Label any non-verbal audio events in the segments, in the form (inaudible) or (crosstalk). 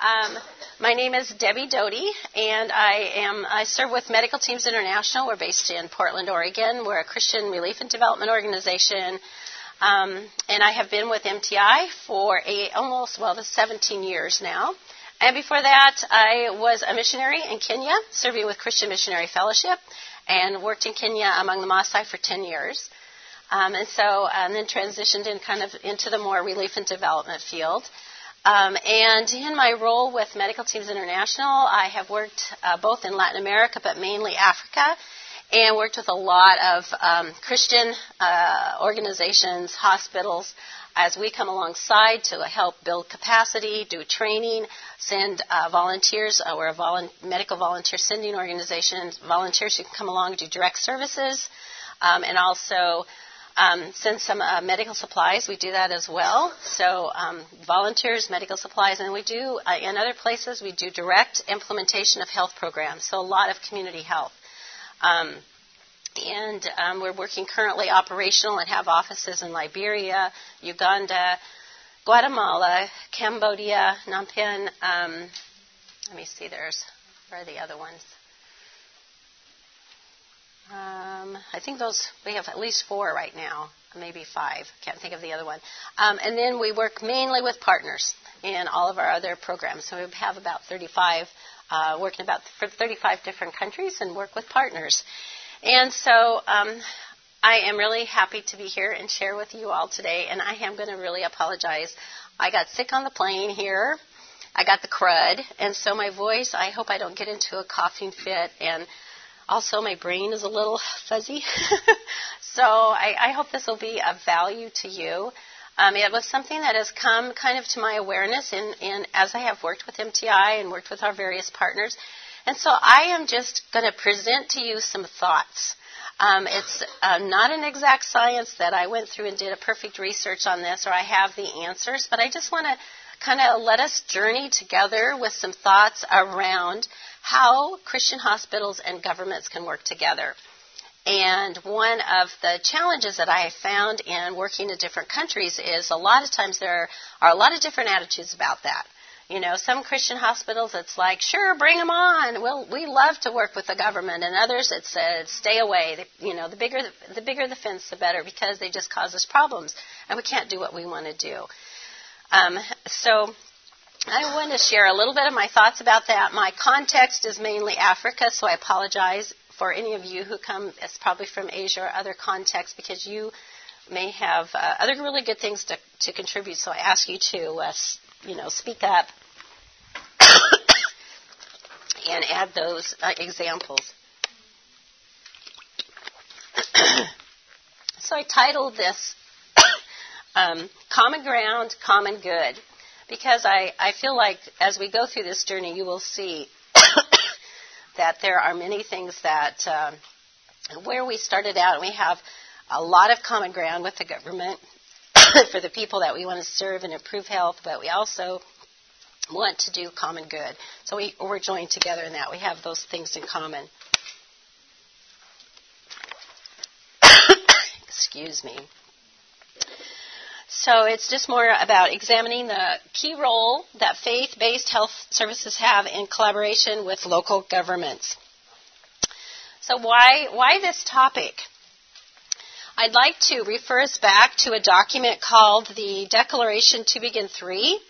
Um, my name is Debbie Doty, and I am I serve with Medical Teams International. We're based in Portland, Oregon. We're a Christian relief and development organization, um, and I have been with MTI for a, almost well, the 17 years now. And before that, I was a missionary in Kenya, serving with Christian Missionary Fellowship, and worked in Kenya among the Maasai for 10 years. Um, and so, and then transitioned in kind of into the more relief and development field. Um, and in my role with Medical Teams International, I have worked uh, both in Latin America, but mainly Africa, and worked with a lot of um, Christian uh, organizations, hospitals, as we come alongside to help build capacity, do training, send uh, volunteers. Uh, we're a volu- medical volunteer sending organization. Volunteers who can come along and do direct services, um, and also um, send some uh, medical supplies. We do that as well. So um, volunteers, medical supplies, and we do uh, in other places we do direct implementation of health programs. So a lot of community health. Um, and um, we're working currently operational and have offices in Liberia, Uganda, Guatemala, Cambodia, Phnom Penh. Um, let me see. There's where are the other ones? Um, I think those we have at least four right now, maybe five. Can't think of the other one. Um, and then we work mainly with partners in all of our other programs. So we have about 35, uh, working about for 35 different countries, and work with partners. And so um, I am really happy to be here and share with you all today. And I am going to really apologize. I got sick on the plane here. I got the crud, and so my voice. I hope I don't get into a coughing fit and also, my brain is a little (laughs) fuzzy. (laughs) so I, I, hope this will be of value to you. Um, it was something that has come kind of to my awareness in, in as I have worked with MTI and worked with our various partners. And so I am just going to present to you some thoughts. Um, it's uh, not an exact science that I went through and did a perfect research on this or I have the answers, but I just want to kind of let us journey together with some thoughts around how Christian hospitals and governments can work together. And one of the challenges that I have found in working in different countries is a lot of times there are a lot of different attitudes about that. You know, some Christian hospitals, it's like, sure, bring them on. We'll, we love to work with the government. And others, it's uh, stay away. you know, the bigger the, the bigger the fence, the better, because they just cause us problems, and we can't do what we want to do. Um, so I want to share a little bit of my thoughts about that. My context is mainly Africa, so I apologize for any of you who come, it's probably from Asia or other contexts, because you may have uh, other really good things to, to contribute. So I ask you to, uh, you know, speak up (coughs) and add those uh, examples. (coughs) so I titled this um, "Common Ground, Common Good." because I, I feel like as we go through this journey, you will see (coughs) that there are many things that um, where we started out, and we have a lot of common ground with the government (coughs) for the people that we want to serve and improve health, but we also want to do common good. So we, we're joined together in that. We have those things in common. (coughs) Excuse me. So it's just more about examining the key role that faith based health services have in collaboration with local governments. So, why, why this topic? I'd like to refer us back to a document called the Declaration Tübingen 3.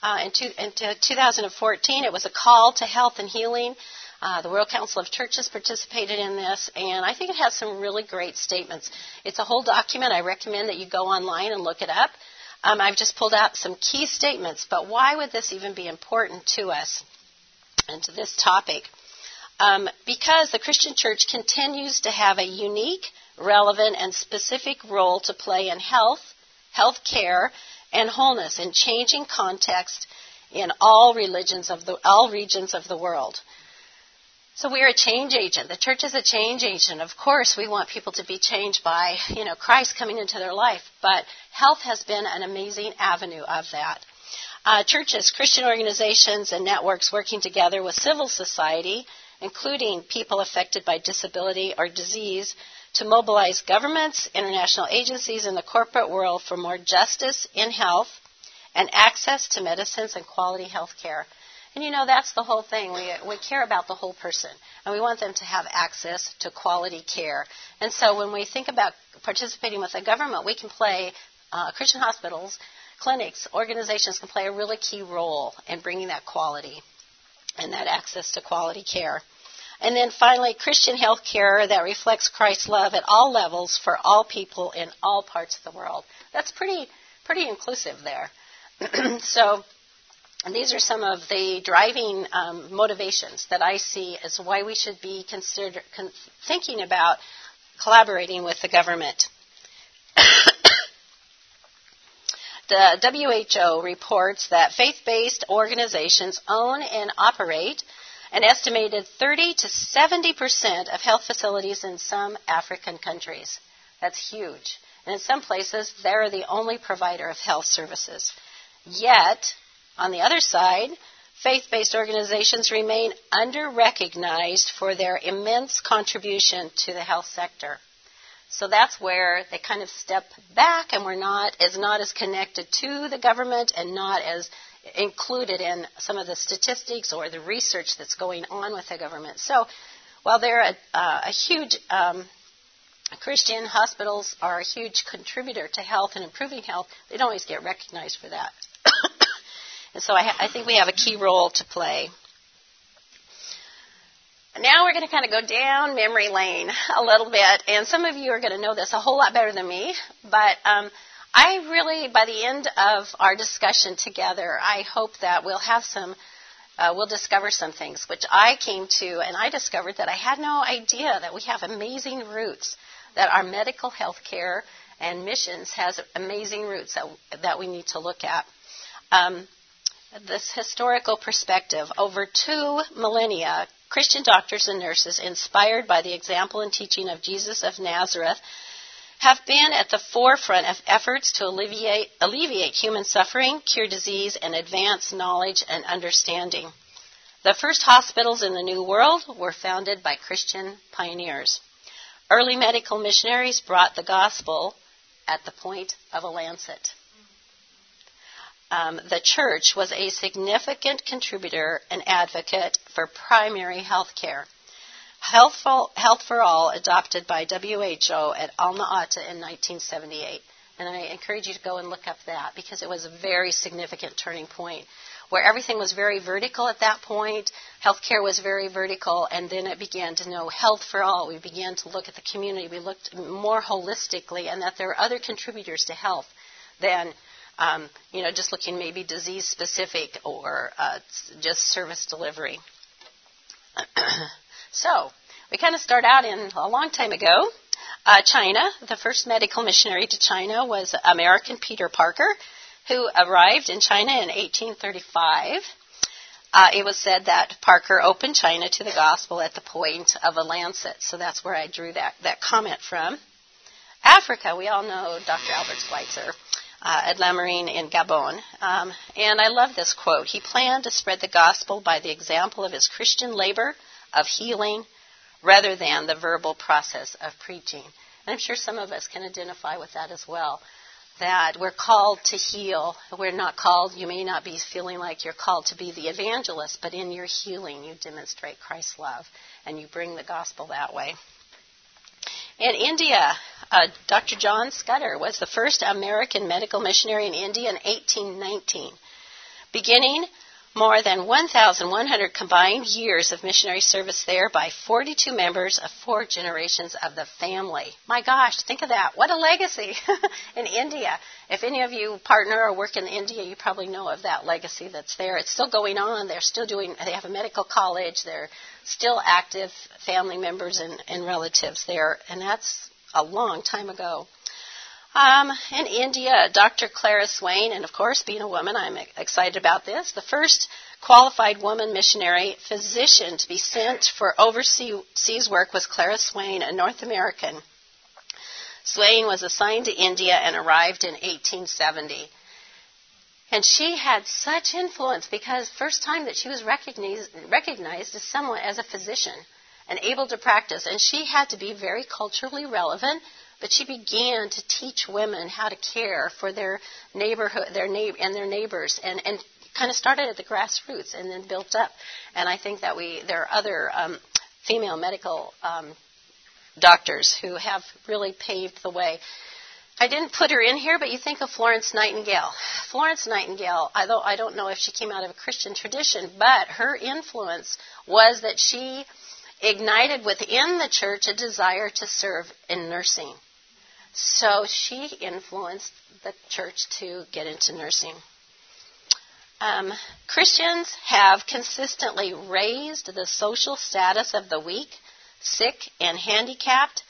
Uh, in, two, in 2014, it was a call to health and healing uh, the World Council of Churches participated in this, and I think it has some really great statements. It's a whole document. I recommend that you go online and look it up. Um, I've just pulled out some key statements, but why would this even be important to us and to this topic? Um, because the Christian church continues to have a unique, relevant, and specific role to play in health, health care, and wholeness in changing context in all religions of the all regions of the world. So we're a change agent. The church is a change agent. Of course, we want people to be changed by, you know, Christ coming into their life. But health has been an amazing avenue of that. Uh, churches, Christian organizations, and networks working together with civil society, including people affected by disability or disease, to mobilize governments, international agencies, and the corporate world for more justice in health and access to medicines and quality health care. And you know, that's the whole thing. We, we care about the whole person, and we want them to have access to quality care. And so when we think about participating with the government, we can play, uh, Christian hospitals, clinics, organizations can play a really key role in bringing that quality and that access to quality care. And then finally, Christian health care that reflects Christ's love at all levels for all people in all parts of the world. That's pretty, pretty inclusive there. (clears throat) so, these are some of the driving um, motivations that I see as why we should be consider, con- thinking about collaborating with the government. (coughs) the WHO reports that faith based organizations own and operate an estimated 30 to 70 percent of health facilities in some African countries. That's huge. And in some places, they're the only provider of health services. Yet, on the other side, faith based organizations remain under recognized for their immense contribution to the health sector. So that's where they kind of step back and we're not as not as connected to the government and not as included in some of the statistics or the research that's going on with the government. So while they're a, uh, a huge um, Christian hospitals are a huge contributor to health and improving health, they don't always get recognized for that. And so I, ha- I think we have a key role to play. Now we're going to kind of go down memory lane a little bit, and some of you are going to know this a whole lot better than me, but um, I really, by the end of our discussion together, I hope that we'll have some, uh, we'll discover some things, which I came to, and I discovered that I had no idea that we have amazing roots, that our medical health care and missions has amazing roots that, that we need to look at. Um, this historical perspective, over two millennia, Christian doctors and nurses, inspired by the example and teaching of Jesus of Nazareth, have been at the forefront of efforts to alleviate, alleviate human suffering, cure disease, and advance knowledge and understanding. The first hospitals in the New World were founded by Christian pioneers. Early medical missionaries brought the gospel at the point of a lancet. Um, the church was a significant contributor and advocate for primary health care. Health for, Health for All adopted by WHO at Alma Ata in 1978. And I encourage you to go and look up that because it was a very significant turning point where everything was very vertical at that point. Healthcare was very vertical, and then it began to know health for all. We began to look at the community. We looked more holistically, and that there are other contributors to health than um, you know just looking maybe disease specific or uh, just service delivery. (clears throat) So, we kind of start out in a long time ago. Uh, China, the first medical missionary to China was American Peter Parker, who arrived in China in 1835. Uh, it was said that Parker opened China to the gospel at the point of a lancet, so that's where I drew that, that comment from. Africa, we all know Dr. Albert Schweitzer uh, at Lambaréné in Gabon. Um, and I love this quote. He planned to spread the gospel by the example of his Christian labor of healing rather than the verbal process of preaching. And I'm sure some of us can identify with that as well. That we're called to heal. We're not called, you may not be feeling like you're called to be the evangelist, but in your healing, you demonstrate Christ's love and you bring the gospel that way. In India, uh, Dr. John Scudder was the first American medical missionary in India in 1819. Beginning more than 1,100 combined years of missionary service there by 42 members of four generations of the family. My gosh, think of that. What a legacy (laughs) in India. If any of you partner or work in India, you probably know of that legacy that's there. It's still going on. They're still doing, they have a medical college. They're still active family members and, and relatives there. And that's a long time ago. Um, in India, Dr. Clara Swain, and of course, being a woman, I'm excited about this, the first qualified woman missionary physician to be sent for overseas work was Clara Swain, a North American. Swain was assigned to India and arrived in 1870. And she had such influence because first time that she was recognized, recognized as someone as a physician and able to practice. And she had to be very culturally relevant but she began to teach women how to care for their neighborhood, their neighbor, and their neighbors, and and kind of started at the grassroots and then built up. And I think that we there are other um, female medical um, doctors who have really paved the way. I didn't put her in here, but you think of Florence Nightingale. Florence Nightingale, although I don't know if she came out of a Christian tradition, but her influence was that she ignited within the church a desire to serve in nursing. So she influenced the church to get into nursing. Um, Christians have consistently raised the social status of the weak, sick, and handicapped,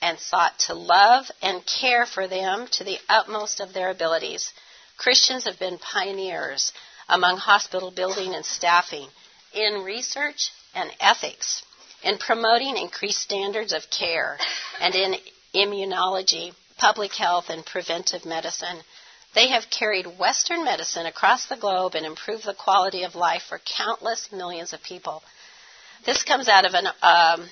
and sought to love and care for them to the utmost of their abilities. Christians have been pioneers among hospital building and staffing in research and ethics in promoting increased standards of care and in immunology, public health, and preventive medicine. They have carried Western medicine across the globe and improved the quality of life for countless millions of people. This comes out of an, um,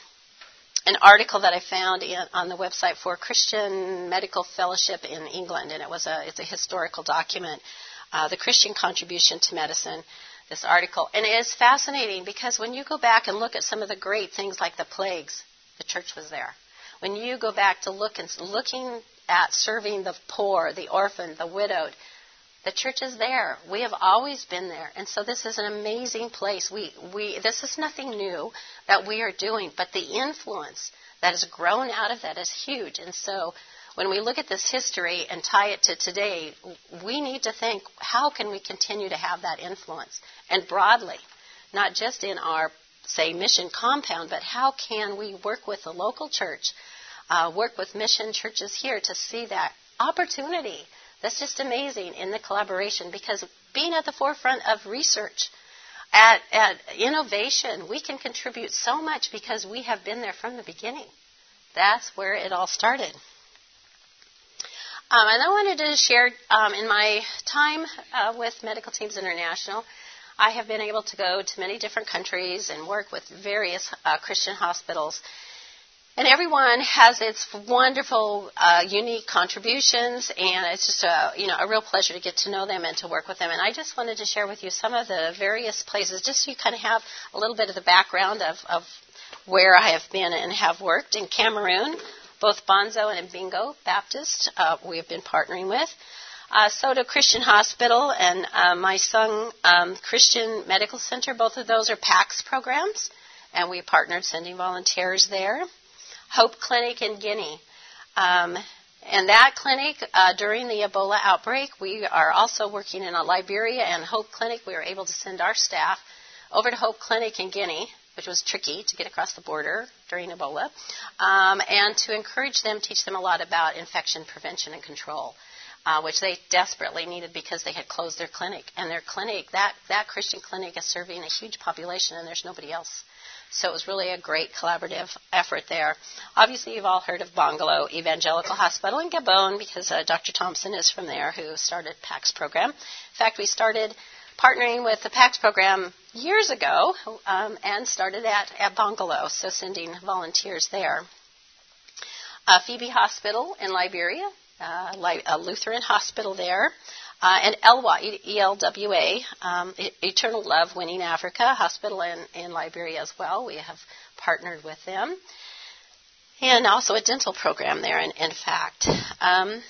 an article that I found in, on the website for Christian Medical Fellowship in England, and it was a, it's a historical document, uh, the Christian contribution to medicine this article. And it is fascinating because when you go back and look at some of the great things like the plagues, the church was there. When you go back to look and looking at serving the poor, the orphan, the widowed, the church is there. We have always been there. And so this is an amazing place. We, we, this is nothing new that we are doing, but the influence that has grown out of that is huge. And so when we look at this history and tie it to today, we need to think how can we continue to have that influence? And broadly, not just in our, say, mission compound, but how can we work with the local church, uh, work with mission churches here to see that opportunity? That's just amazing in the collaboration because being at the forefront of research, at, at innovation, we can contribute so much because we have been there from the beginning. That's where it all started. Um, and I wanted to share um, in my time uh, with Medical Teams International, I have been able to go to many different countries and work with various uh, Christian hospitals. And everyone has its wonderful, uh, unique contributions, and it's just a you know a real pleasure to get to know them and to work with them. And I just wanted to share with you some of the various places, just so you kind of have a little bit of the background of, of where I have been and have worked in Cameroon both Banso and Mbingo Baptist, uh, we have been partnering with. Uh, Soddo Christian Hospital and uh, Myungsung um, Christian Medical Center, both of those are PAACS programs, and we partnered sending volunteers there. Hope Clinic in Guinea. Um, and that clinic, uh, during the Ebola outbreak, we are also working in Liberia and Hope Clinic. We were able to send our staff over to Hope Clinic in Guinea which was tricky to get across the border during Ebola, um, and to encourage them, teach them a lot about infection prevention and control. Uh, which they desperately needed because they had closed their clinic. And their clinic, that, that Christian clinic, is serving a huge population, and there's nobody else. So it was really a great collaborative effort there. Obviously, you've all heard of Bongolo Evangelical Hospital in Gabon because uh, Dr. Thompson is from there who started PAACS program. In fact, we started partnering with the PAACS program years ago um, and started at, at Bongolo, so sending volunteers there. Uh, Phoebe Hospital in Liberia, a Lutheran hospital there. Uh, and ELWA, E-L-W-A, um, Eternal Love Winning Africa Hospital in, in Liberia as well. We have partnered with them. And also a dental program there, in, in fact. Um,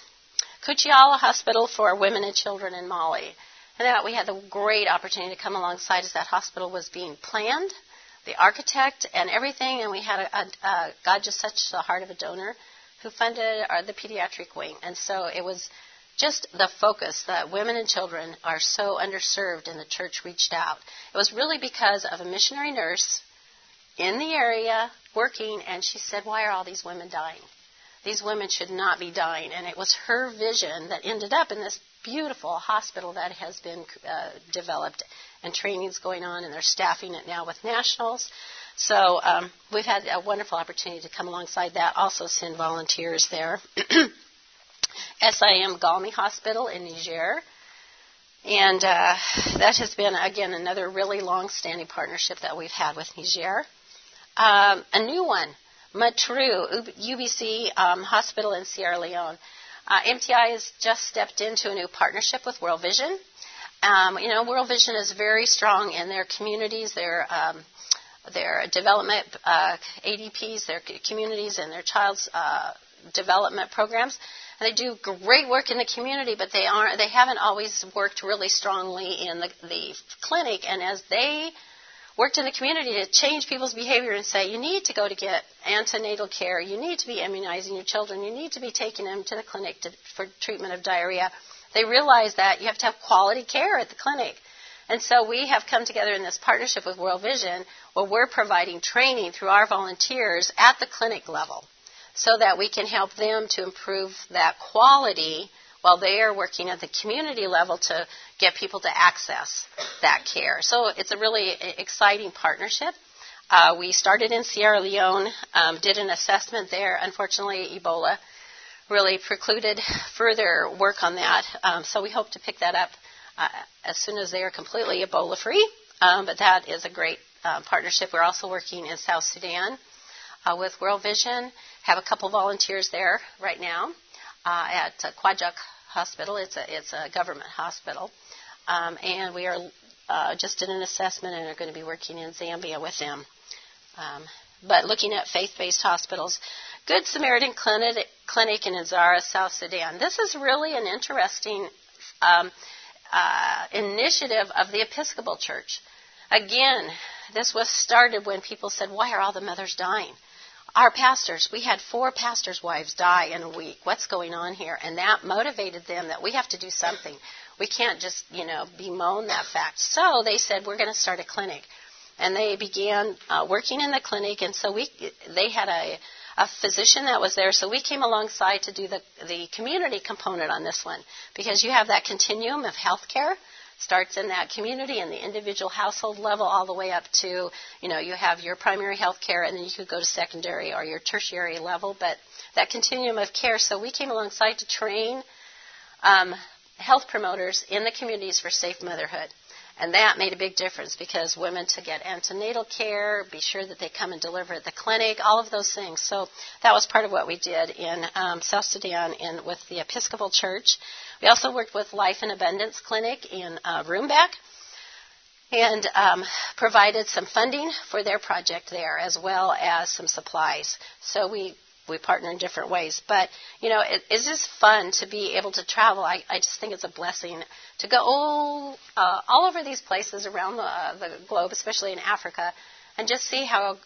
Koutiala Hospital for Women and Children in Mali. And that we had the great opportunity to come alongside as that hospital was being planned, the architect and everything, and we had a, a, a God just such the heart of a donor who funded our, the pediatric wing, and so it was just the focus that women and children are so underserved, and the church reached out. It was really because of a missionary nurse in the area working, and she said, "Why are all these women dying?" These women should not be dying. And it was her vision that ended up in this beautiful hospital that has been uh, developed and trainings going on, and they're staffing it now with nationals. So um, we've had a wonderful opportunity to come alongside that, also send volunteers there. (clears throat) SIM Galmi Hospital in Niger. And uh, that has been, again, another really long standing partnership that we've had with Niger. Um, a new one Mattru, UBC um, Hospital in Sierra Leone. Uh, MTI has just stepped into a new partnership with World Vision. Um, you know, World Vision is very strong in their communities, their um, their development uh, ADPs, their communities, and their child's uh, development programs. And they do great work in the community, but they aren't. They haven't always worked really strongly in the, the clinic. And as they worked in the community to change people's behavior and say, you need to go to get antenatal care, you need to be immunizing your children, you need to be taking them to the clinic to, for treatment of diarrhea. They realize that you have to have quality care at the clinic. And so we have come together in this partnership with World Vision where we're providing training through our volunteers at the clinic level so that we can help them to improve that quality while they are working at the community level to get people to access that care. So it's a really exciting partnership. Uh, we started in Sierra Leone, um, did an assessment there. Unfortunately, Ebola really precluded further work on that. Um, so we hope to pick that up uh, as soon as they are completely Ebola free. Um, but that is a great uh, partnership. We're also working in South Sudan uh, with World Vision. Have a couple volunteers there right now uh, at uh, Quadjuk Hospital. It's a it's a government hospital, um, and we are uh, just did an assessment and are going to be working in Zambia with them. Um, but looking at faith-based hospitals, Good Samaritan Clinic, Clinic in Nzara, South Sudan. This is really an interesting um, uh, initiative of the Episcopal Church. Again, this was started when people said, "Why are all the mothers dying?" our pastors, we had four pastors' wives die in a week. What's going on here? And that motivated them that we have to do something. We can't just, you know, bemoan that fact. So they said, we're going to start a clinic. And they began uh, working in the clinic, and so we, they had a, a physician that was there, so we came alongside to do the, the community component on this one because you have that continuum of healthcare starts in that community and the individual household level all the way up to, you know, you have your primary health care and then you could go to secondary or your tertiary level, but that continuum of care. So we came alongside to train um, health promoters in the communities for safe motherhood. And that made a big difference because women to get antenatal care, be sure that they come and deliver at the clinic, all of those things. So that was part of what we did in um, South Sudan in, with the Episcopal Church. We also worked with Life and Abundance Clinic in uh, Rumbek and um, provided some funding for their project there as well as some supplies. So we we partner in different ways. But, you know, it, it's just fun to be able to travel. I, I just think it's a blessing to go all, uh, all over these places around the, uh, the globe, especially in Africa, and just see how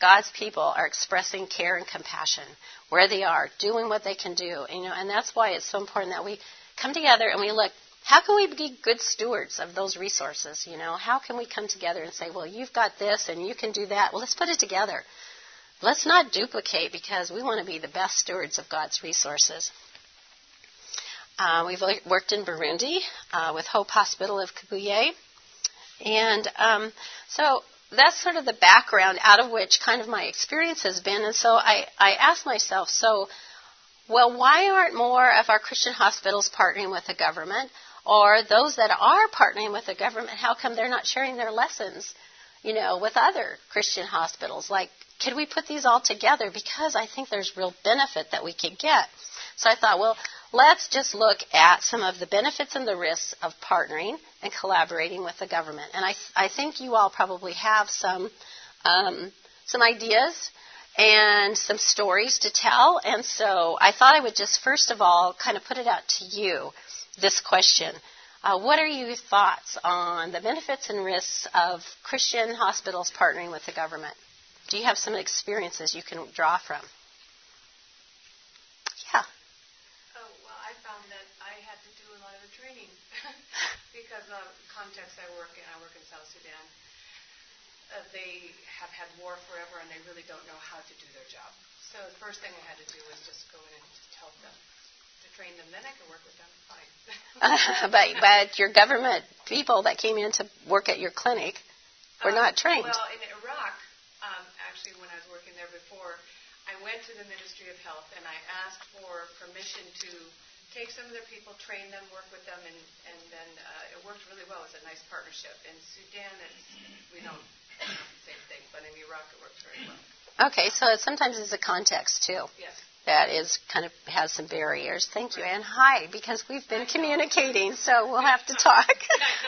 God's people are expressing care and compassion where they are, doing what they can do. You know, and that's why it's so important that we come together and we look how can we be good stewards of those resources? You know, how can we come together and say, well, you've got this and you can do that. Well, let's put it together. Let's not duplicate because we want to be the best stewards of God's resources. Uh, we've worked in Burundi uh, with Hope Hospital of Kibuye. And um, so that's sort of the background out of which kind of my experience has been. And so I, I asked myself, so, well, why aren't more of our Christian hospitals partnering with the government? Or those that are partnering with the government, how come they're not sharing their lessons, you know, with other Christian hospitals like could we put these all together? Because I think there's real benefit that we could get. So I thought, well, let's just look at some of the benefits and the risks of partnering and collaborating with the government. And I, I think you all probably have some, um, some ideas and some stories to tell. And so I thought I would just first of all kind of put it out to you this question. Uh, what are your thoughts on the benefits and risks of Christian hospitals partnering with the government? Do you have some experiences you can draw from? Yeah. Oh, well, I found that I had to do a lot of the training (laughs) because of the context I work in. I work in South Sudan. Uh, they have had war forever and they really don't know how to do their job. So the first thing I had to do was just go in and just help them to train them. Then I can work with them fine. (laughs) but but your government people that came in to work at your clinic were um, not trained. Well, in Iraq, um, actually, when I was working there before, I went to the Ministry of Health and I asked for permission to take some of their people, train them, work with them, and, and then uh, it worked really well. It was a nice partnership. In Sudan, it's, we don't same thing, but in Iraq, it worked very well. Okay, so sometimes it's a context too. Yes. That is kind of has some barriers. Thank you, and hi, because we've been communicating, so we'll (laughs) have to talk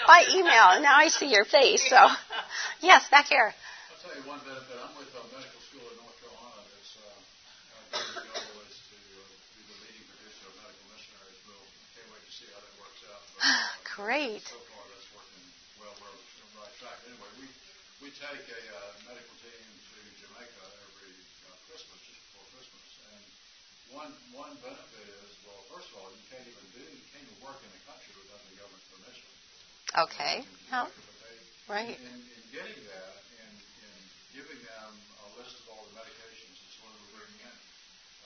by email. Now I see your face, so (laughs) yes, back here. Tell you one benefit. I'm with a medical school in North Carolina that's uh, our goal is to uh, be the leading producer of medical missionaries. We'll can't wait to see how that works out. But, uh, (sighs) Great. So far, that's working well. We're on the right track. Anyway, we we take a uh, medical team to Jamaica every uh, Christmas, just before Christmas, and one one benefit is well, first of all, you can't even do you can't even work in the country without the government permission. Okay. How? Right. In, in getting that giving them a list of all the medications and so on we're bringing in,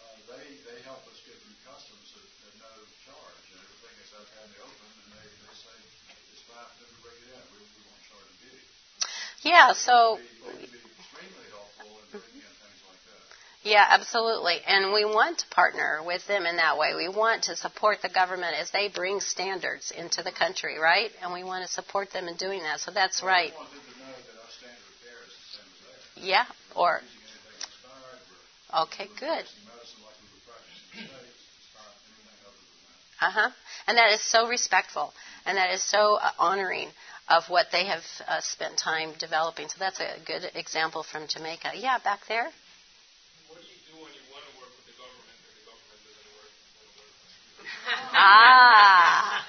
uh, they they help us get through customs at, at no charge, and everything is out in the open, and they, they say it's fine for them to bring it in. We, we won't charge a duty. Yeah. So. They be extremely helpful in bringing in things like that. Yeah, absolutely. And we want to partner with them in that way. We want to support the government as they bring standards into the country, right? And we want to support them in doing that. So that's right. We want them to know that our standard of care is the same as theirs. Yeah. Or We're not using anything expired. We're, okay, good. practicing medicine like we would practice in the States. It's not anything other than that. Uh huh. And that is so respectful, and that is so uh, honoring of what they have uh, spent time developing. So that's a good example from Jamaica. Yeah, back there. What do you do when you want to work with the the government doesn't work? Want to work with you? Ah,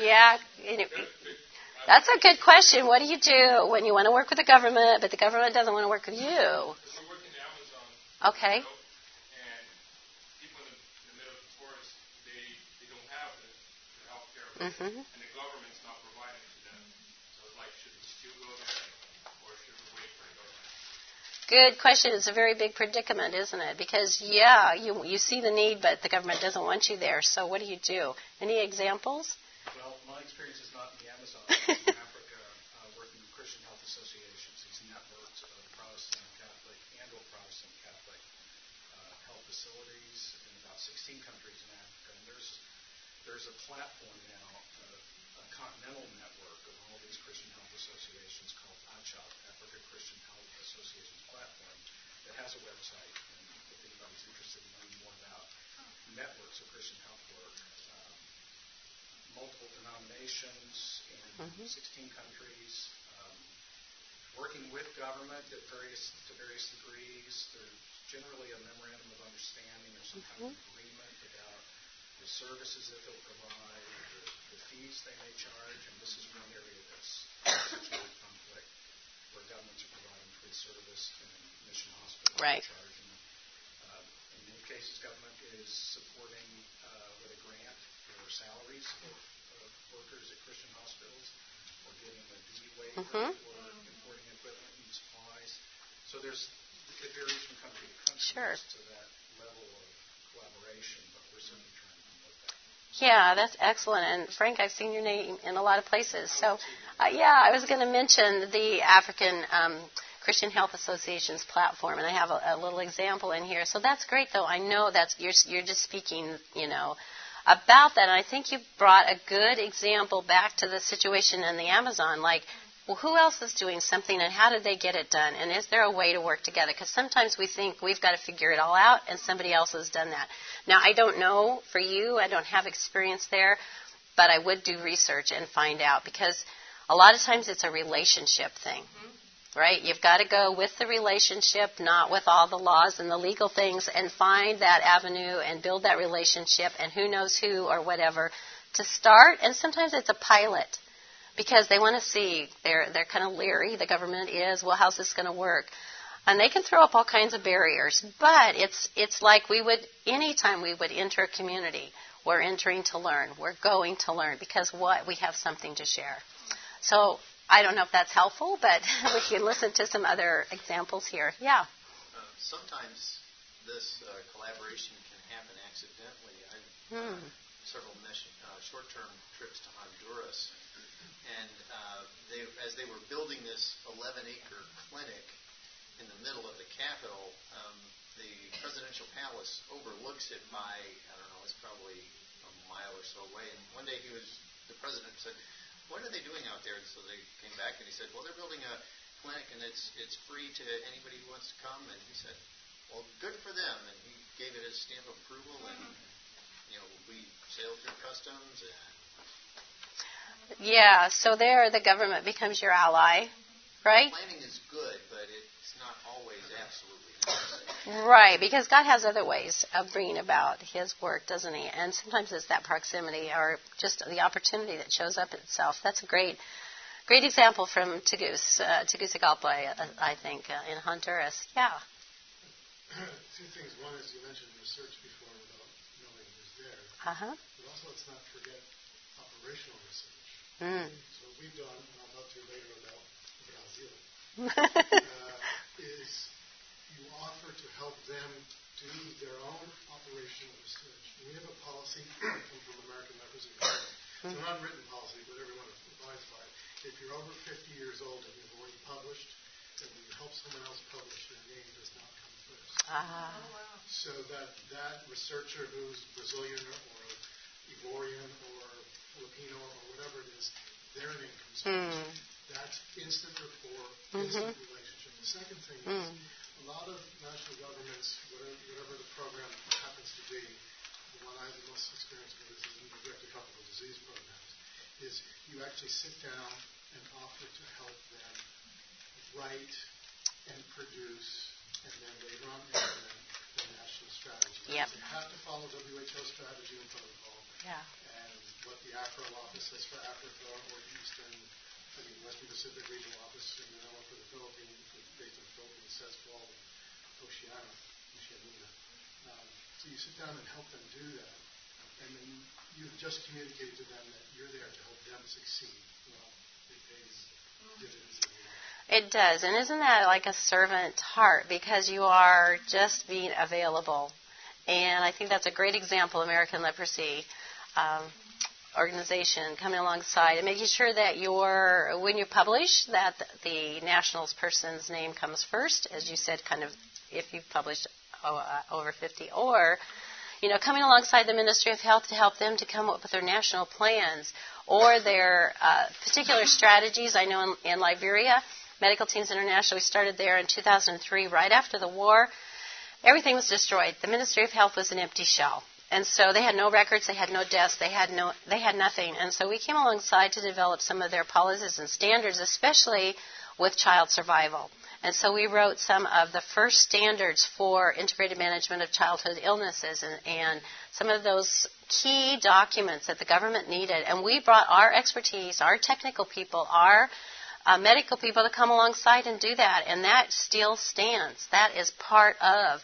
yeah. That's a good question. What do you do when you want to work with the government, but the government doesn't want to work with you? Because we work in the Amazon, Okay. you know, and people in the, in the middle of the forest, they, they don't have the, the health care, hmm and the government's not providing to them. So it's like, should we still go there, or should we wait for the government? Good question. It's a very big predicament, isn't it? Because yeah, you you see the need, but the government doesn't want you there. So what do you do? Any examples? Well, my experience is not in the Amazon. (laughs) It's in Africa, uh, working with Christian health associations, these networks of Protestant, Catholic, and or Protestant Catholic uh, health facilities in about 16 countries in Africa. And there's there's a platform now, uh, a continental network of all these Christian health associations called ACHA, Africa Christian Health Associations Platform, that has a website. And if anybody's interested in learning more about networks of Christian health work, um, multiple denominations in Mhm. 16 countries, um, working with government at various to various degrees. There's generally a memorandum of understanding or some kind of agreement about the services that they'll provide, the, the fees they may charge, and this is one area that's essentially a conflict where governments are providing free service and mission hospitals Right. charging. Uh, in many cases, government is supporting uh, with a grant for salaries of, of workers at Christian hospitals or giving a duty waiver Mhm. for importing equipment and supplies. So there's it varies from country to country Sure. to that level of collaboration, but we're certainly trying to promote that. Yeah, that's excellent. And Frank, I've seen your name in a lot of places. So, uh, yeah, I was going to mention the African um, Christian Health Association's platform, and I have a, a little example in here. So that's great, though. I know that's you're you're just speaking, you know, about that. And I think you brought a good example back to the situation in the Amazon, like. Well, who else is doing something and how did they get it done? And is there a way to work together? Because sometimes we think we've got to figure it all out and somebody else has done that. Now, I don't know for you, I don't have experience there, but I would do research and find out because a lot of times it's a relationship thing, mm-hmm. Right? You've got to go with the relationship, not with all the laws and the legal things, and find that avenue and build that relationship and who knows who or whatever to start. And sometimes it's a pilot because they want to see. They're they're kind of leery. The government is well how's this going to work? And they can throw up all kinds of barriers. But it's it's like we would anytime we would enter a community we're entering to learn. We're going to learn because what? We have something to share. So i don't know if that's helpful but (laughs) we can listen to some other examples here yeah Uh, sometimes this uh, collaboration can happen accidentally. I've hmm. several mission, uh, short-term trips to Honduras, and uh, they, as they were building this 11-acre clinic in the middle of the capital, um, the presidential palace overlooks it by I don't know, it's probably a mile or so away. And one day he was, the president said, "What are they doing out there?" And so they came back and he said, "Well, they're building a clinic and it's it's free to anybody who wants to come. And he said, well, good for them. And he gave it his stamp of approval. And mm-hmm. you know, we sailed through customs and. Yeah, so there the government becomes your ally, right? Planning is good, but it's not always absolutely necessary. Right, because God has other ways of bringing about His work, doesn't He? And sometimes it's that proximity or just the opportunity that shows up itself. That's a great, great example from Tegus, uh, Tegucigalpa, I, I think, uh, in Honduras. Yeah. (clears throat) Two things. One is you mentioned research before about knowing who's there. Uh huh. But also, let's not forget operational research. Mm. So what we've done, and I'll talk to you later about Brazil, (laughs) uh, is you offer to help them do their own operational research. We have a policy from American Leprosy. It's an unwritten policy, but everyone abides by it. If you're over 50 years old and you've already published, then when you help someone else publish, your name does not come first. Ah. So that that researcher who's Brazilian or Ivorian or Filipino or whatever it is, their name comes first. That's instant rapport, Mhm. instant relationship. The second thing is Mm. a lot of national governments, whatever, whatever the program happens to be, the one I have the most experience with is the Neglected Tropical Disease programs, is you actually sit down and offer to help them write and produce and then later on implement the national strategy. Yep. They have to follow WHO strategy and protocol Yeah. and what the AFRO office says for Africa or Eastern, I mean, Western Pacific Regional Office in Manila for the Philippines, based the says for all of Oceania. Um, so you sit down and help them do that, and then you've just communicated to them that you're there to help them succeed. Well, it pays dividends the. It does. And isn't that like a servant heart? Because you are just being available. And I think that's a great example, American Leprosy um, organization coming alongside and making sure that your when you publish that the nationals person's name comes first, as you said, kind of if you've published uh, over 50, or you know, coming alongside the Ministry of Health to help them to come up with their national plans or their uh, particular strategies. I know in, in Liberia, Medical Teams International, we started there in 2003, right after the war. Everything was destroyed. The Ministry of Health was an empty shell. And so they had no records, they had no deaths, they had no, they had nothing. And so we came alongside to develop some of their policies and standards, especially with child survival. And so we wrote some of the first standards for integrated management of childhood illnesses and, and some of those key documents that the government needed. And we brought our expertise, our technical people, our uh, medical people to come alongside and do that. And that still stands. That is part of.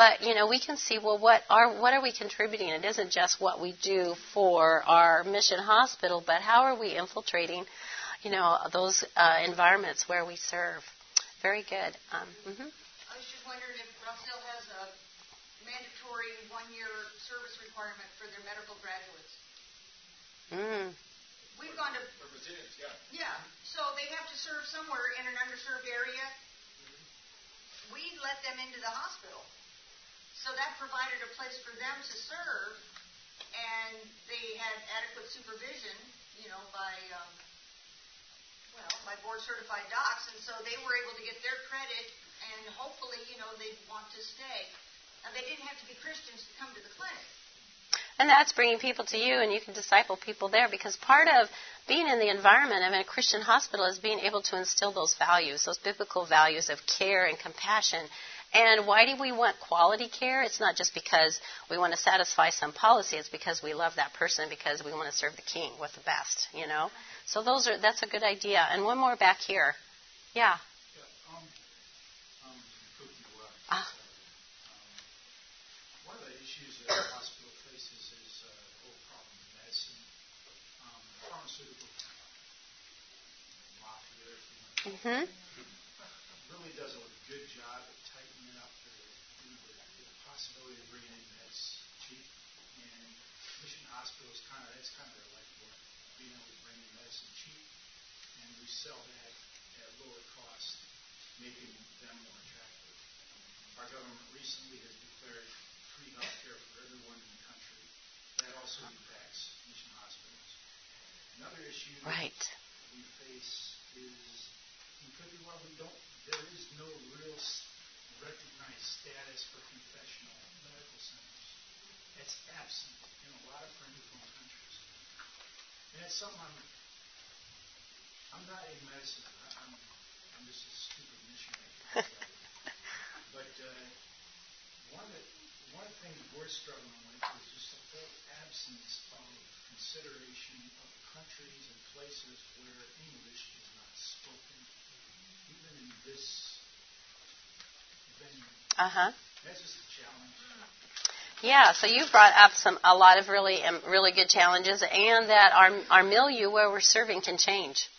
But you know, we can see well, what are what are we contributing? It isn't just what we do for our mission hospital, but how are we infiltrating, you know, those uh, environments where we serve? Very good. Um, mhm. I was just wondering if Brazil has a mandatory one-year service requirement for their medical graduates. Mm. We've gone to, For Brazilians, yeah. yeah, so they have to serve somewhere in an underserved area. We let them into the hospital. So that provided a place for them to serve, and they had adequate supervision, you know, by, um, well, by board certified docs, and so they were able to get their credit, and hopefully, you know, they'd want to stay. And they didn't have to be Christians to come to the clinic. And that's bringing people to you, and you can disciple people there because part of being in the environment of a Christian hospital is being able to instill those values, those biblical values of care and compassion. And why do we want quality care? It's not just because we want to satisfy some policy, it's because we love that person, because we want to serve the king with the best, you know? So those are that's a good idea. And one more back here. Yeah. Yeah, um, um, Ah. Um, one of the issues that the hospital faces is uh, the whole problem of medicine, um, pharmaceutical mafia, if you want to Mhm. really does a good job at tightening up the, you know, the, the possibility of bringing in meds cheap. And mission hospitals kind of that's kind of their lifeblood, being able to bring in medicine cheap, and we sell that at lower cost, making them more attractive. Our government recently has declared free health care for everyone in the country. That also impacts mission hospitals. Another issue that Right. we face is in Cote d'Ivoire we don't status for confessional medical centers. That's absent in a lot of francophone countries. And that's something I'm, I'm not a medicine. I'm, I'm just a stupid missionary. (laughs) but uh, one, of the, one of the things we're struggling with is just the whole absence of consideration of countries and places where English is not spoken, even in this. Uh huh. That's just a challenge. Yeah, so you brought up some a lot of really um, really good challenges, and that our our milieu where we're serving can change.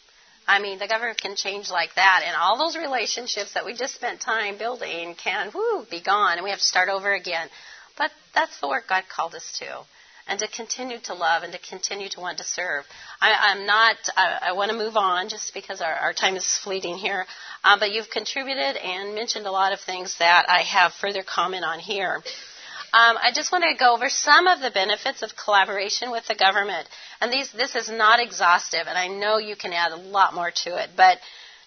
I mean, the government can change like that, and all those relationships that we just spent time building can whoo be gone, and we have to start over again. But that's the work God called us to, and to continue to love and to continue to want to serve. I, am not. I, I want to move on just because our, our time is fleeting here. Uh, but you've contributed and mentioned a lot of things that I have further comment on here. Um, I just want to go over some of the benefits of collaboration with the government. And these, this is not exhaustive, and I know you can add a lot more to it, but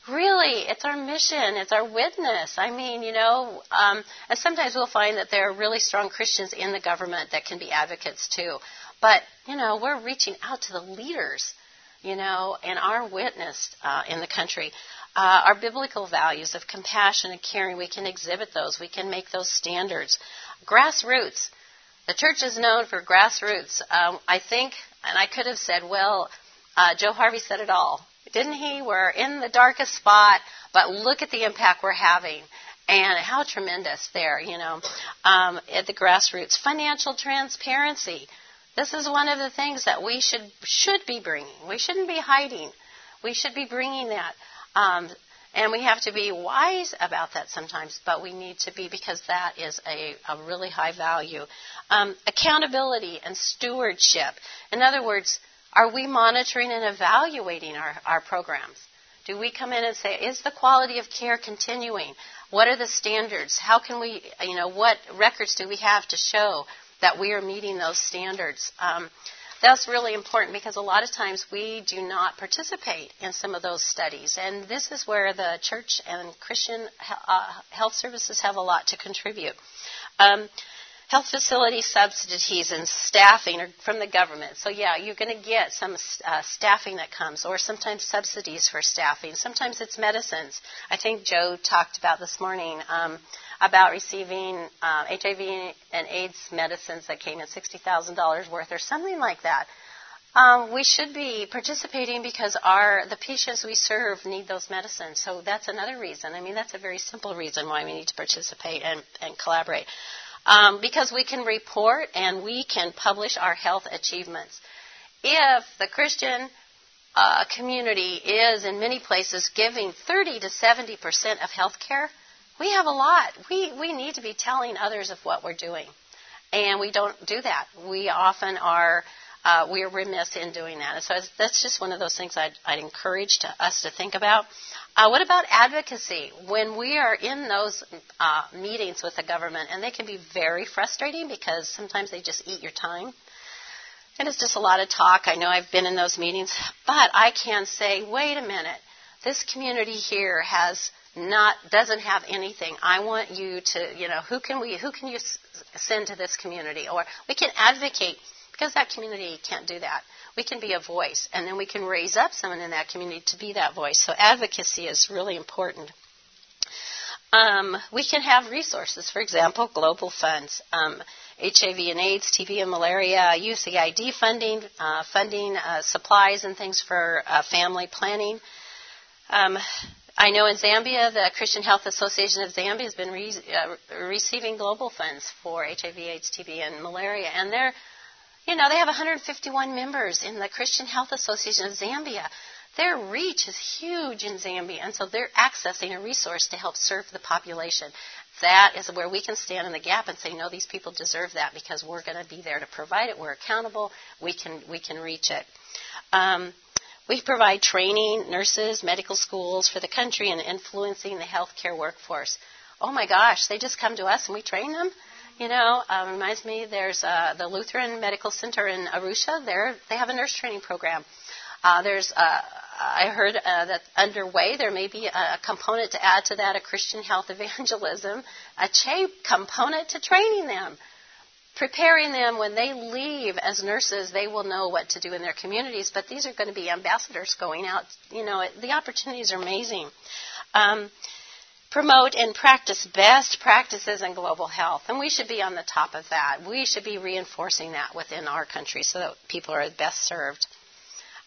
really, it's our mission, it's our witness. I mean, you know, um, and sometimes we'll find that there are really strong Christians in the government that can be advocates too. But, you know, we're reaching out to the leaders, you know, and our witness uh, in the country. Uh, our biblical values of compassion and caring, we can exhibit those, we can make those standards. Grassroots. The church is known for grassroots. Um, I think, and I could have said, well, uh, Joe Harvey said it all. Didn't he? We're in the darkest spot, but look at the impact we're having. And how tremendous there, you know, um, at the grassroots. Financial transparency. This is one of the things that we should should be bringing. We shouldn't be hiding. We should be bringing that. Um, and we have to be wise about that sometimes, but we need to be because that is a, a really high value. Um, accountability and stewardship. In other words, are we monitoring and evaluating our, our programs? Do we come in and say, is the quality of care continuing? What are the standards? How can we, you know, what records do we have to show that we are meeting those standards? Um, that's really important because a lot of times we do not participate in some of those studies. And this is where the church and Christian uh, health services have a lot to contribute. Um, health facility subsidies and staffing are from the government. So, yeah, you're going to get some uh, staffing that comes, or sometimes subsidies for staffing. Sometimes it's medicines. I think Joe talked about this morning. Um, about receiving uh, HIV and AIDS medicines that came in $60,000 worth or something like that. Um, we should be participating because our the patients we serve need those medicines. So that's another reason. I mean, that's a very simple reason why we need to participate and, and collaborate. Um, because we can report and we can publish our health achievements. If the Christian uh, community is in many places giving 30 to 70 percent of health care, we have a lot. We, we need to be telling others of what we're doing. And we don't do that. We often are, uh, we're remiss in doing that. And so that's just one of those things I'd, I'd encourage to us to think about. Uh, what about advocacy? When we are in those uh, meetings with the government, and they can be very frustrating because sometimes they just eat your time. And it's just a lot of talk. I know I've been in those meetings. But I can say, wait a minute. This community here has not doesn't have anything. I want you to, you know, who can we who can you send to this community or we can advocate because that community can't do that. We can be a voice and then we can raise up someone in that community to be that voice. So advocacy is really important. Um, we can have resources, for example, global funds, um, HIV and AIDS, TB and malaria, USAID funding, uh, funding uh, supplies and things for uh, family planning. Um, I know in Zambia, the Christian Health Association of Zambia has been re- uh, receiving global funds for HIV, AIDS, TB, and malaria, and they're, you know, they have 151 members in the Christian Health Association of Zambia. Their reach is huge in Zambia, and so they're accessing a resource to help serve the population. That is where we can stand in the gap and say, no, these people deserve that because we're going to be there to provide it. We're accountable. We can we can reach it. Um, we provide training, nurses, medical schools for the country and influencing the healthcare workforce. Oh my gosh, they just come to us and we train them. You know, um, reminds me there's uh, the Lutheran Medical Center in Arusha. There, they have a nurse training program. Uh, there's a, I heard uh, that underway there may be a component to add to that a Christian health (laughs) evangelism, a component to training them, preparing them when they leave as nurses. They will know what to do in their communities, but these are going to be ambassadors going out. You know, the opportunities are amazing. Um, promote and practice best practices in global health, and we should be on the top of that. We should be reinforcing that within our country so that people are best served.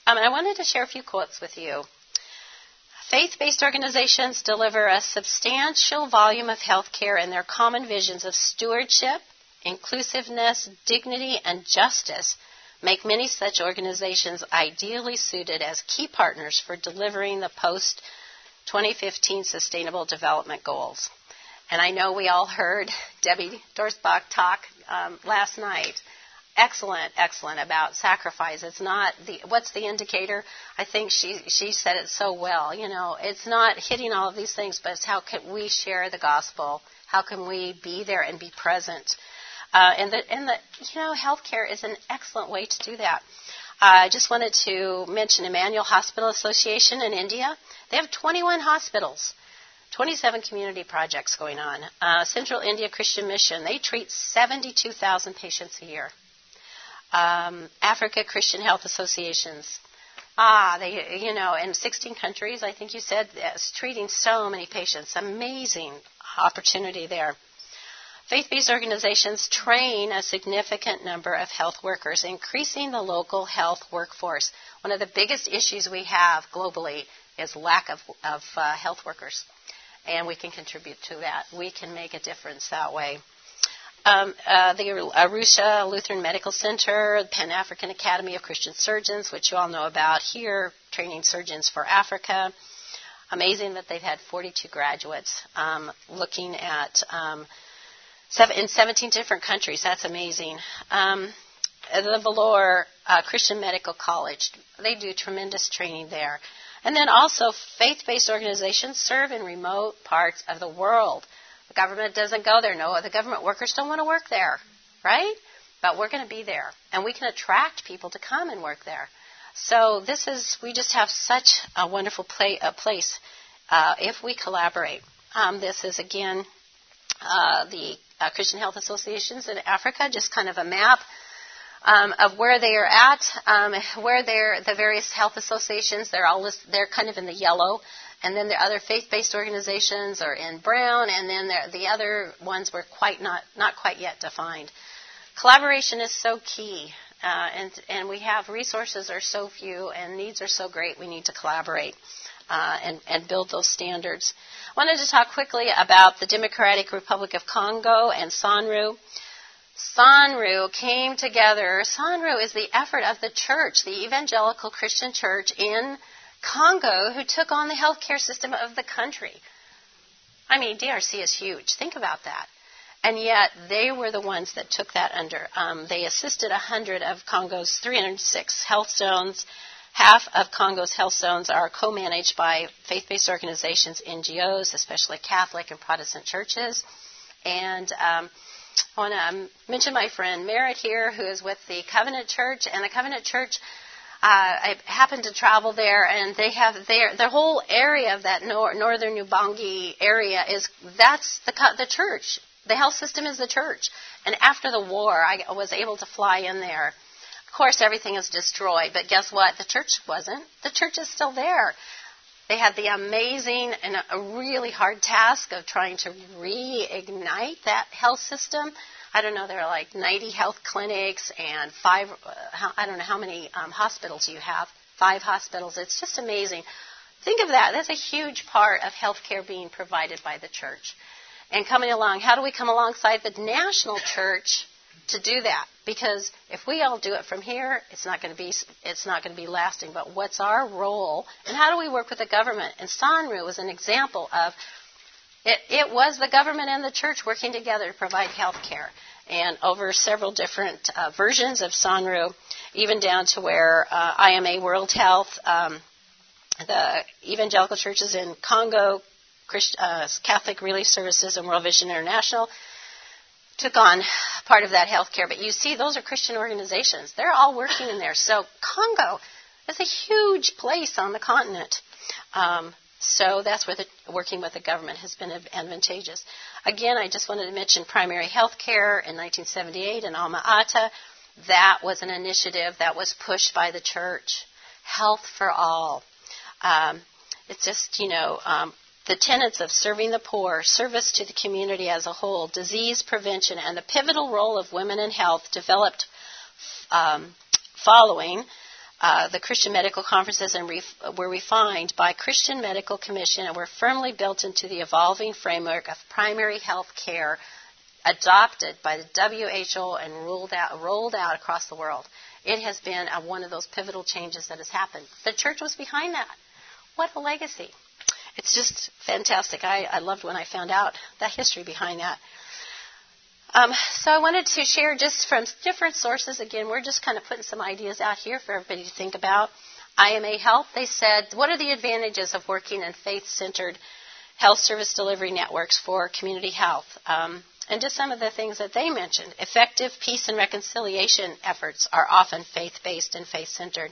Um, and I wanted to share a few quotes with you. Faith based organizations deliver a substantial volume of health care in their common visions of stewardship, inclusiveness, dignity, and justice make many such organizations ideally suited as key partners for delivering the post 2015 Sustainable Development Goals. And I know we all heard (laughs) Debbie Dortzbach talk um, last night excellent, excellent about sacrifice. It's not the what's the indicator? I think she she said it so well. You know, it's not hitting all of these things, but it's how can we share the gospel? How can we be there and be present? Uh, and the and the you know, healthcare is an excellent way to do that. Uh, I just wanted to mention Emmanuel Hospital Association in India. They have 21 hospitals. 27 community projects going on. Uh, Central India Christian Mission, they treat 72,000 patients a year um, Africa Christian Health Associations. Ah, they, you know, in 16 countries, I think you said, yes, treating so many patients. Amazing opportunity there. Faith based organizations train a significant number of health workers, increasing the local health workforce. One of the biggest issues we have globally is lack of, of uh, health workers, and we can contribute to that. We can make a difference that way um, uh, the Arusha Lutheran Medical Center, the Pan African Academy of Christian Surgeons, which you all know about here, training surgeons for Africa. Amazing that they've had 42 graduates um, looking at um, seven, in 17 different countries. That's amazing. Um, the Vellore uh, Christian Medical College, they do tremendous training there. And then also, faith based organizations serve in remote parts of the world. The government doesn't go there. No, the government workers don't want to work there, right? But we're going to be there, and we can attract people to come and work there. So this is we just have such a wonderful play, a place uh, if we collaborate. Um, this is again uh, the uh, Christian Health Associations in Africa, just kind of a map. Um, of where they are at, um, where they're the various health associations. They're all list, they're kind of in the yellow and then the other faith-based organizations are in brown, and then the other ones were quite not not quite yet defined. Collaboration is so key, uh, and and we have resources are so few, and needs are so great. We need to collaborate. Uh, and, and build those standards. I wanted to talk quickly about the Democratic Republic of Congo and SANRU. SANRU came together. SANRU is the effort of the church, the Evangelical Christian Church in Congo who took on the healthcare system of the country. I mean, DRC is huge. Think about that. And yet, they were the ones that took that under. Um, they assisted 100 of Congo's 306 health zones. Half of Congo's health zones are co managed by faith based organizations, NGOs, especially Catholic and Protestant churches. And um, I want to um, mention my friend Merritt here, who is with the Covenant Church. And the Covenant Church uh, I happened to travel there, and they have their the whole area of that nor- northern Ubangi area is that's the the church. The health system is the church. And after the war, I was able to fly in there. Of course, everything is destroyed, but guess what? The church wasn't. The church is still there. They had the amazing and a really hard task of trying to reignite that health system I don't know, there are like 90 health clinics and five, uh, I don't know how many um, hospitals you have, five hospitals. It's just amazing. Think of that. That's a huge part of healthcare being provided by the church. And coming along, how do we come alongside the national church to do that? Because if we all do it from here, it's not going to be it's not going to be lasting. But what's our role, and how do we work with the government? And Sanru was an example of it, it was the government and the church working together to provide health care and over several different uh, versions of Sanru, even down to where uh, IMA World Health, um, the evangelical churches in Congo, Christ, uh, Catholic Relief Services, and World Vision International took on part of that health care. But you see, those are Christian organizations. They're all working in there. So Congo, is a huge place on the continent. Um, so that's where the, working with the government has been advantageous. Again, I just wanted to mention primary health care in 1978 in Alma Ata. That was an initiative that was pushed by the church. Health for all. Um, it's just, you know, um, the tenets of serving the poor, service to the community as a whole, disease prevention, and the pivotal role of women in health developed um, following uh, the Christian medical conferences and ref- were refined by Christian Medical Commission and were firmly built into the evolving framework of primary health care adopted by the WHO and rolled out, rolled out across the world. It has been a, one of those pivotal changes that has happened. The church was behind that. What a legacy. It's just fantastic. I, I loved when I found out the history behind that. Um, so I wanted to share just from different sources. Again, we're just kind of putting some ideas out here for everybody to think about. IMA Health, they said, what are the advantages of working in faith-centered health service delivery networks for community health? Um, and just some of the things that they mentioned. Effective peace and reconciliation efforts are often faith-based and faith-centered.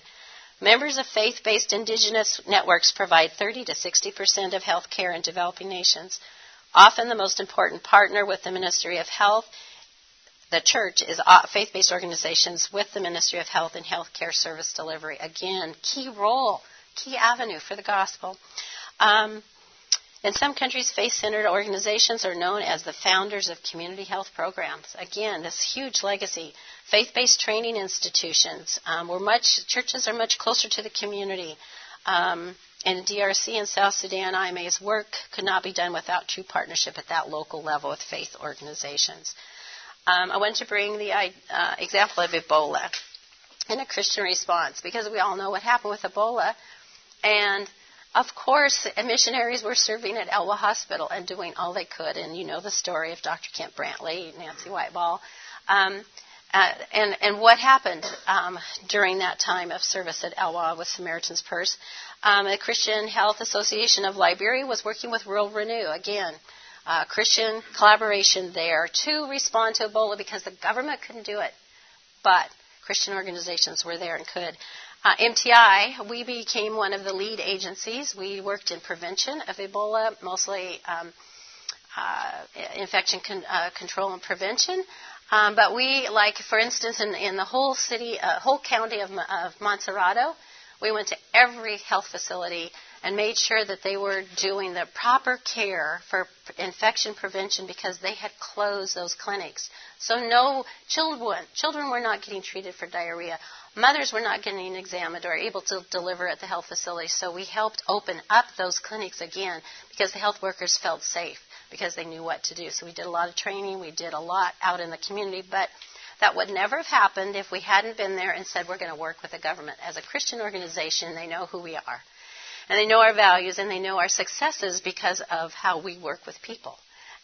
Members of faith-based indigenous networks provide 30 to 60 percent of health care in developing nations. Often the most important partner with the Ministry of Health, the church, is faith based organizations with the Ministry of Health and Healthcare Service Delivery. Again, key role, key avenue for the gospel. Um, in some countries, faith centered organizations are known as the founders of community health programs. Again, this huge legacy. Faith based training institutions. Um, we're much, churches are much closer to the community. Um, in DRC and South Sudan, IMA's work could not be done without true partnership at that local level with faith organizations. Um, I want to bring the uh, example of Ebola in a Christian response because we all know what happened with Ebola. And of course, missionaries were serving at ELWA Hospital and doing all they could. And you know the story of Dr. Kent Brantly, Nancy Writebol. Um, uh, and, and what happened um, during that time of service at ELWA with Samaritan's Purse? Um, the Christian Health Association of Liberia was working with World Renew again. Uh, Christian collaboration there to respond to Ebola because the government couldn't do it, but Christian organizations were there and could. Uh, MTI, we became one of the lead agencies. We worked in prevention of Ebola, mostly um, uh, infection con- uh, control and prevention. Um, but we, like for instance, in, in the whole city, uh, whole county of, of we went to every health facility and made sure that they were doing the proper care for infection prevention because they had closed those clinics. So no children, children were not getting treated for diarrhea. Mothers were not getting examined or able to deliver at the health facility. So we helped open up those clinics again because the health workers felt safe because they knew what to do. So we did a lot of training. We did a lot out in the community, but that would never have happened if we hadn't been there and said we're going to work with the government. As a Christian organization, they know who we are. And they know our values and they know our successes because of how we work with people.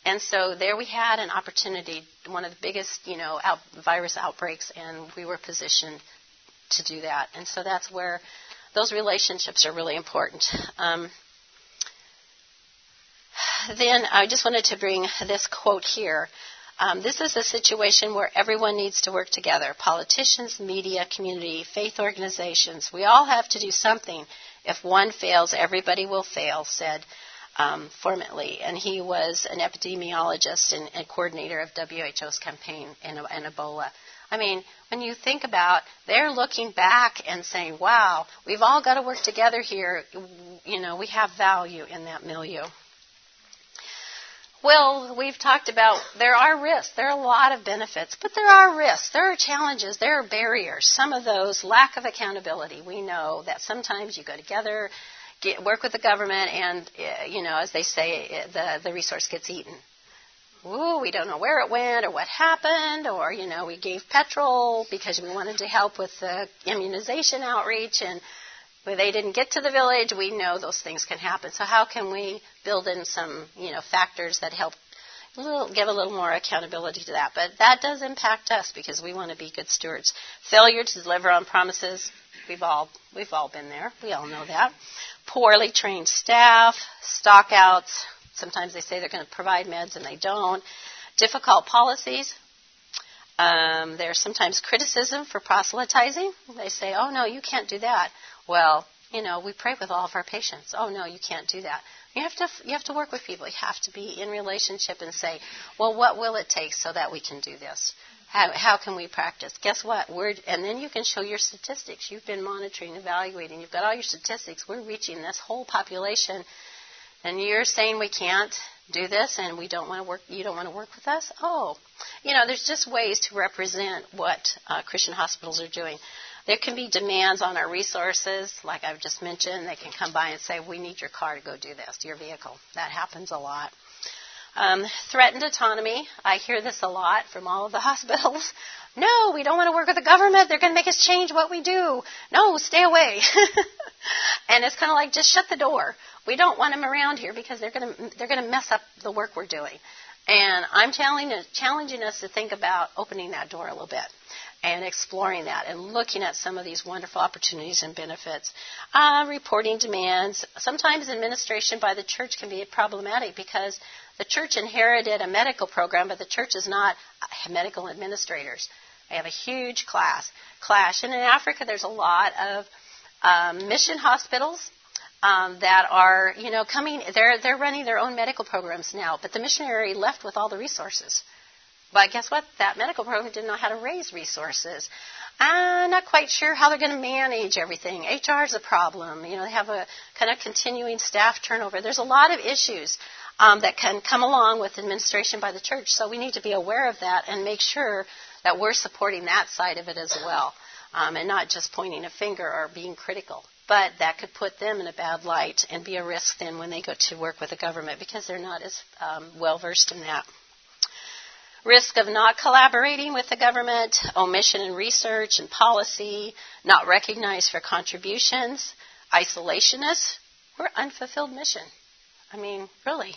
And so there we had an opportunity, one of the biggest, you know, out, virus outbreaks, and we were positioned to do that. And so that's where those relationships are really important. Um, then I just wanted to bring this quote here. Um, this is a situation where everyone needs to work together politicians, media, community, faith organizations. We all have to do something. If one fails, everybody will fail, said um, Formenty. And he was an epidemiologist and, and coordinator of WHO's campaign in, in Ebola. I mean, when you think about, they're looking back and saying, wow, we've all got to work together here. You know, we have value in that milieu. Well, we've talked about there are risks. There are a lot of benefits, but there are risks. There are challenges. There are barriers. Some of those, lack of accountability. We know that sometimes you go together, get, work with the government, and, eh, you know, as they say, the, the resource gets eaten. Ooh, we don't know where it went or what happened, or, you know, we gave petrol because we wanted to help with the immunization outreach, and they didn't get to the village, we know those things can happen. So how can we build in some, you know, factors that help little, give a little more accountability to that? But that does impact us because we want to be good stewards. Failure to deliver on promises, we've all we've all been there. We all know that. Poorly trained staff, stockouts. Sometimes they say they're going to provide meds and they don't. Difficult policies. Um, there's sometimes criticism for proselytizing. They say, oh, no, you can't do that. Well, you know, we pray with all of our patients. Oh, no, you can't do that. You have to you have to work with people. You have to be in relationship and say, well, what will it take so that we can do this? How, how can we practice? Guess what? We're, and then you can show your statistics. You've been monitoring, evaluating. You've got all your statistics. We're reaching this whole population, and you're saying we can't do this, and we don't want to work. You don't want to work with us. Oh, you know, there's just ways to represent what uh, Christian hospitals are doing. There can be demands on our resources, like I've just mentioned. They can come by and say, "We need your car to go do this, your vehicle." That happens a lot. Um, threatened autonomy. I hear this a lot from all of the (laughs) hospitals. No, we don't want to work with the government. They're going to make us change what we do. No, stay away. (laughs) and it's kind of like just shut the door. We don't want them around here because they're going to they're going to mess up the work we're doing. And I'm challenging challenging us to think about opening that door a little bit and exploring that and looking at some of these wonderful opportunities and benefits. Uh, reporting demands. Sometimes administration by the church can be problematic because the church inherited a medical program, but the church is not medical administrators. They have a huge class clash. And in Africa, there's a lot of um, mission hospitals um, that are, you know, coming. They're they're running their own medical programs now, but the missionary left with all the resources. But guess what? That medical program didn't know how to raise resources. I'm not quite sure how they're going to manage everything. HR is a problem. You know, they have a kind of continuing staff turnover. There's a lot of issues um, that can come along with administration by the church. So we need to be aware of that and make sure that we're supporting that side of it as well, um, and not just pointing a finger or being critical. But that could put them in a bad light and be a risk then when they go to work with the government because they're not as um, well versed in that. Risk of not collaborating with the government, omission in research and policy, not recognized for contributions, isolationist, or unfulfilled mission. I mean, really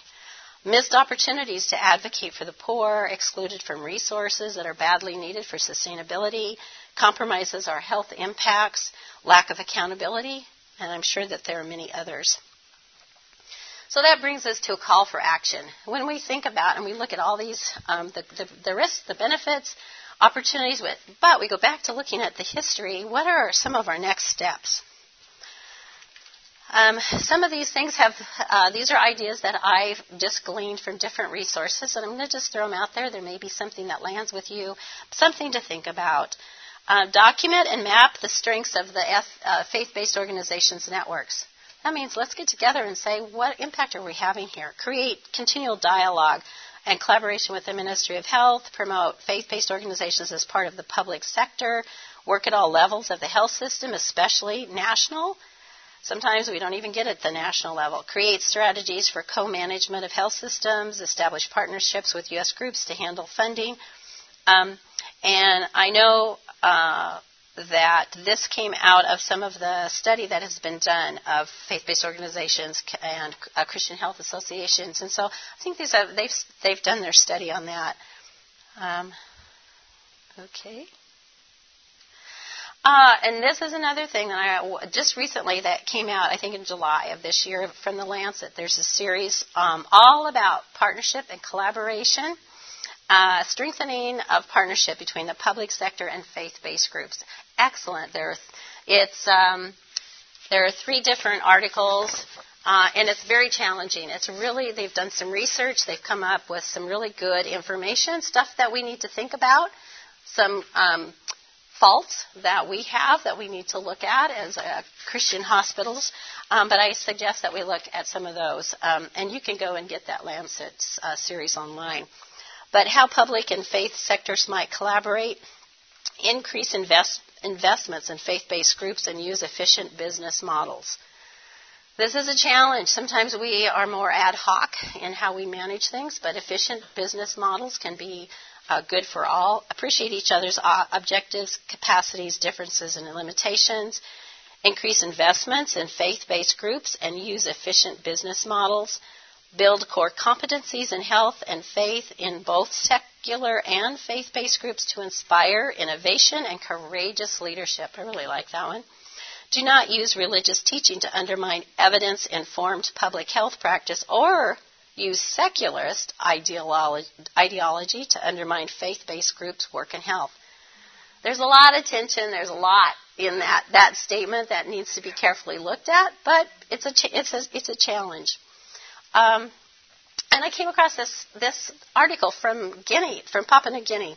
missed opportunities to advocate for the poor, excluded from resources that are badly needed for sustainability, compromises our health impacts, lack of accountability, and I'm sure that there are many others. So that brings us to a call for action. When we think about and we look at all these, um, the, the, the risks, the benefits, opportunities with, but we go back to looking at the history, what are some of our next steps? Um, some of these things have, uh, these are ideas that I've just gleaned from different resources, and I'm going to just throw them out there. There may be something that lands with you, something to think about. Uh, document and map the strengths of the uh, faith based organizations networks. That means let's get together and say, what impact are we having here? Create continual dialogue and collaboration with the Ministry of Health, promote faith based organizations as part of the public sector, work at all levels of the health system, especially national Sometimes we don't even get at the national level. Create strategies for co management of health systems, establish partnerships with U.S. groups to handle funding. Um, and I know uh, that this came out of some of the study that has been done of faith-based organizations and uh, Christian health associations, and so I think these they've they've done their study on that. Um, okay. Uh, and this is another thing that I just recently that came out, I think in July of this year from the Lancet. There's a series um, all about partnership and collaboration, uh, strengthening of partnership between the public sector and faith-based groups. Excellent. There, it's um, there are three different articles. Uh, and it's very challenging. It's really, they've done some research, they've come up with some really good information, stuff that we need to think about, some um, faults that we have that we need to look at as uh, Christian hospitals. Um, but I suggest that we look at some of those. Um, and you can go and get that Lancet uh, series online. But how public and faith sectors might collaborate, increase invest, investments in faith based groups, and use efficient business models. This is a challenge. Sometimes we are more ad hoc in how we manage things, but efficient business models can be uh, good for all, appreciate each other's uh, objectives, capacities, differences, and limitations, increase investments in faith based groups, and use efficient business models, build core competencies in health and faith in both secular and faith based groups to inspire innovation and courageous leadership. I really like that one. Do not use religious teaching to undermine evidence informed public health practice or use secularist ideology, to undermine faith based groups' work in health. There's a lot of tension, there's a lot in that, that statement that needs to be carefully looked at, but it's a, it's a, it's a challenge. Um, and I came across this, this article from Guinea, from Papua New Guinea,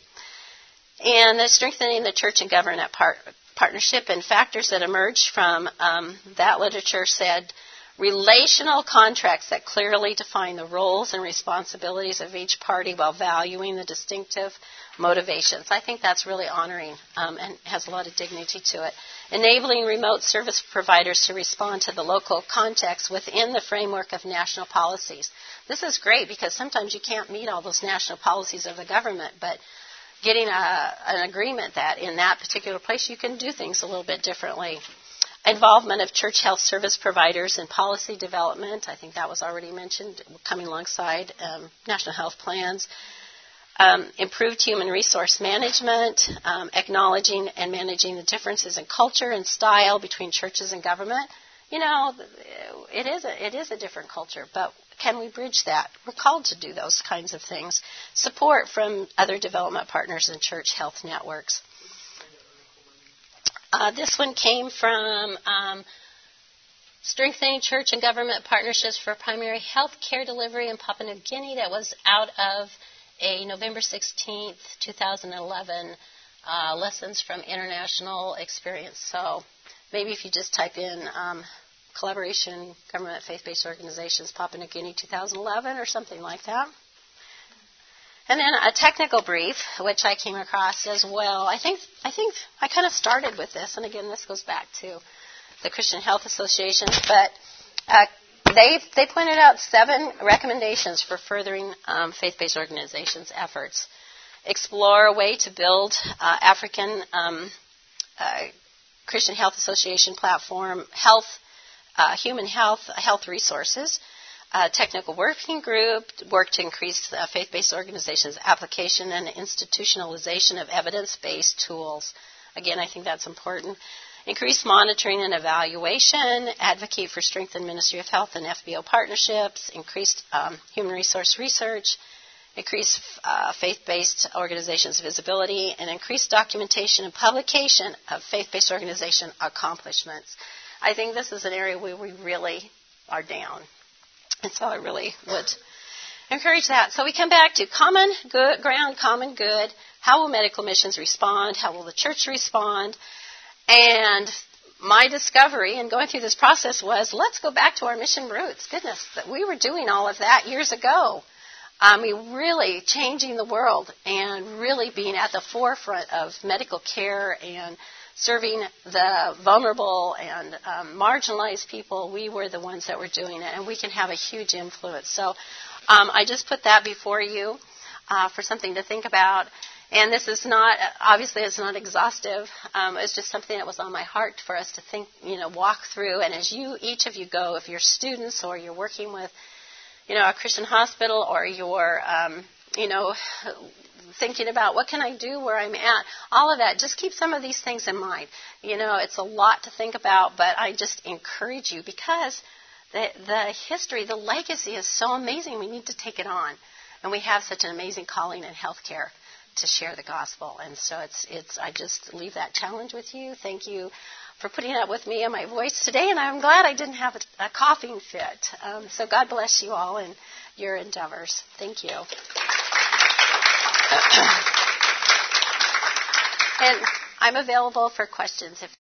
and the strengthening the church and government part, partnership and factors that emerged from um, that literature said relational contracts that clearly define the roles and responsibilities of each party while valuing the distinctive motivations. I think that's really honoring um, and has a lot of dignity to it. Enabling remote service providers to respond to the local context within the framework of national policies. This is great because sometimes you can't meet all those national policies of the government, but getting a, an agreement that in that particular place you can do things a little bit differently involvement of church health service providers in policy development. I think that was already mentioned, coming alongside um, national health plans. Um, improved human resource management, um, acknowledging and managing the differences in culture and style between churches and government. You know, it is a, it is a different culture, but can we bridge that? We're called to do those kinds of things. Support from other development partners and church health networks. Uh, this one came from um, Strengthening Church and Government Partnerships for Primary Health Care Delivery in Papua New Guinea. That was out of a November 16th, 2011 uh, Lessons from International Experience. So maybe if you just type in um, Collaboration Government Faith Based Organizations Papua New Guinea 2011 or something like that. And then a technical brief, which I came across as well. I think I think I kind of started with this, and again, this goes back to the Christian Health Association, but uh, they they pointed out seven recommendations for furthering um, faith-based organizations' efforts. Explore a way to build uh, African um, uh, Christian Health Association platform, health, uh, human health, health resources uh, technical working group worked to increase uh, faith-based organizations' application and institutionalization of evidence-based tools. Again, I think that's important. Increase monitoring and evaluation, advocate for strengthened Ministry of Health and FBO partnerships, increased um, human resource research, increase uh, faith-based organizations' visibility, and increase documentation and publication of faith-based organization accomplishments. I think this is an area where we really are down. And so I really would encourage that. So we come back to common good ground, common good. How will medical missions respond? How will the church respond? And my discovery in going through this process was let's go back to our mission roots. Goodness, that we were doing all of that years ago. Um, I mean, really changing the world and really being at the forefront of medical care and serving the vulnerable and um, marginalized people, we were the ones that were doing it, and we can have a huge influence. So um, I just put that before you uh, for something to think about. And this is not, obviously, it's not exhaustive. Um, it's just something that was on my heart for us to think, you know, walk through. And as you, each of you go, if you're students or you're working with, you know, a Christian hospital or you're, um, you know, thinking about what can I do where I'm at, all of that. Just keep some of these things in mind. You know, it's a lot to think about, but I just encourage you because the, the history, the legacy is so amazing. We need to take it on. And we have such an amazing calling in healthcare to share the gospel. And so it's, it's, I just leave that challenge with you. Thank you for putting up with me and my voice today. And I'm glad I didn't have a, a coughing fit. Um, so God bless you all in your endeavors. Thank you. And I'm available for questions if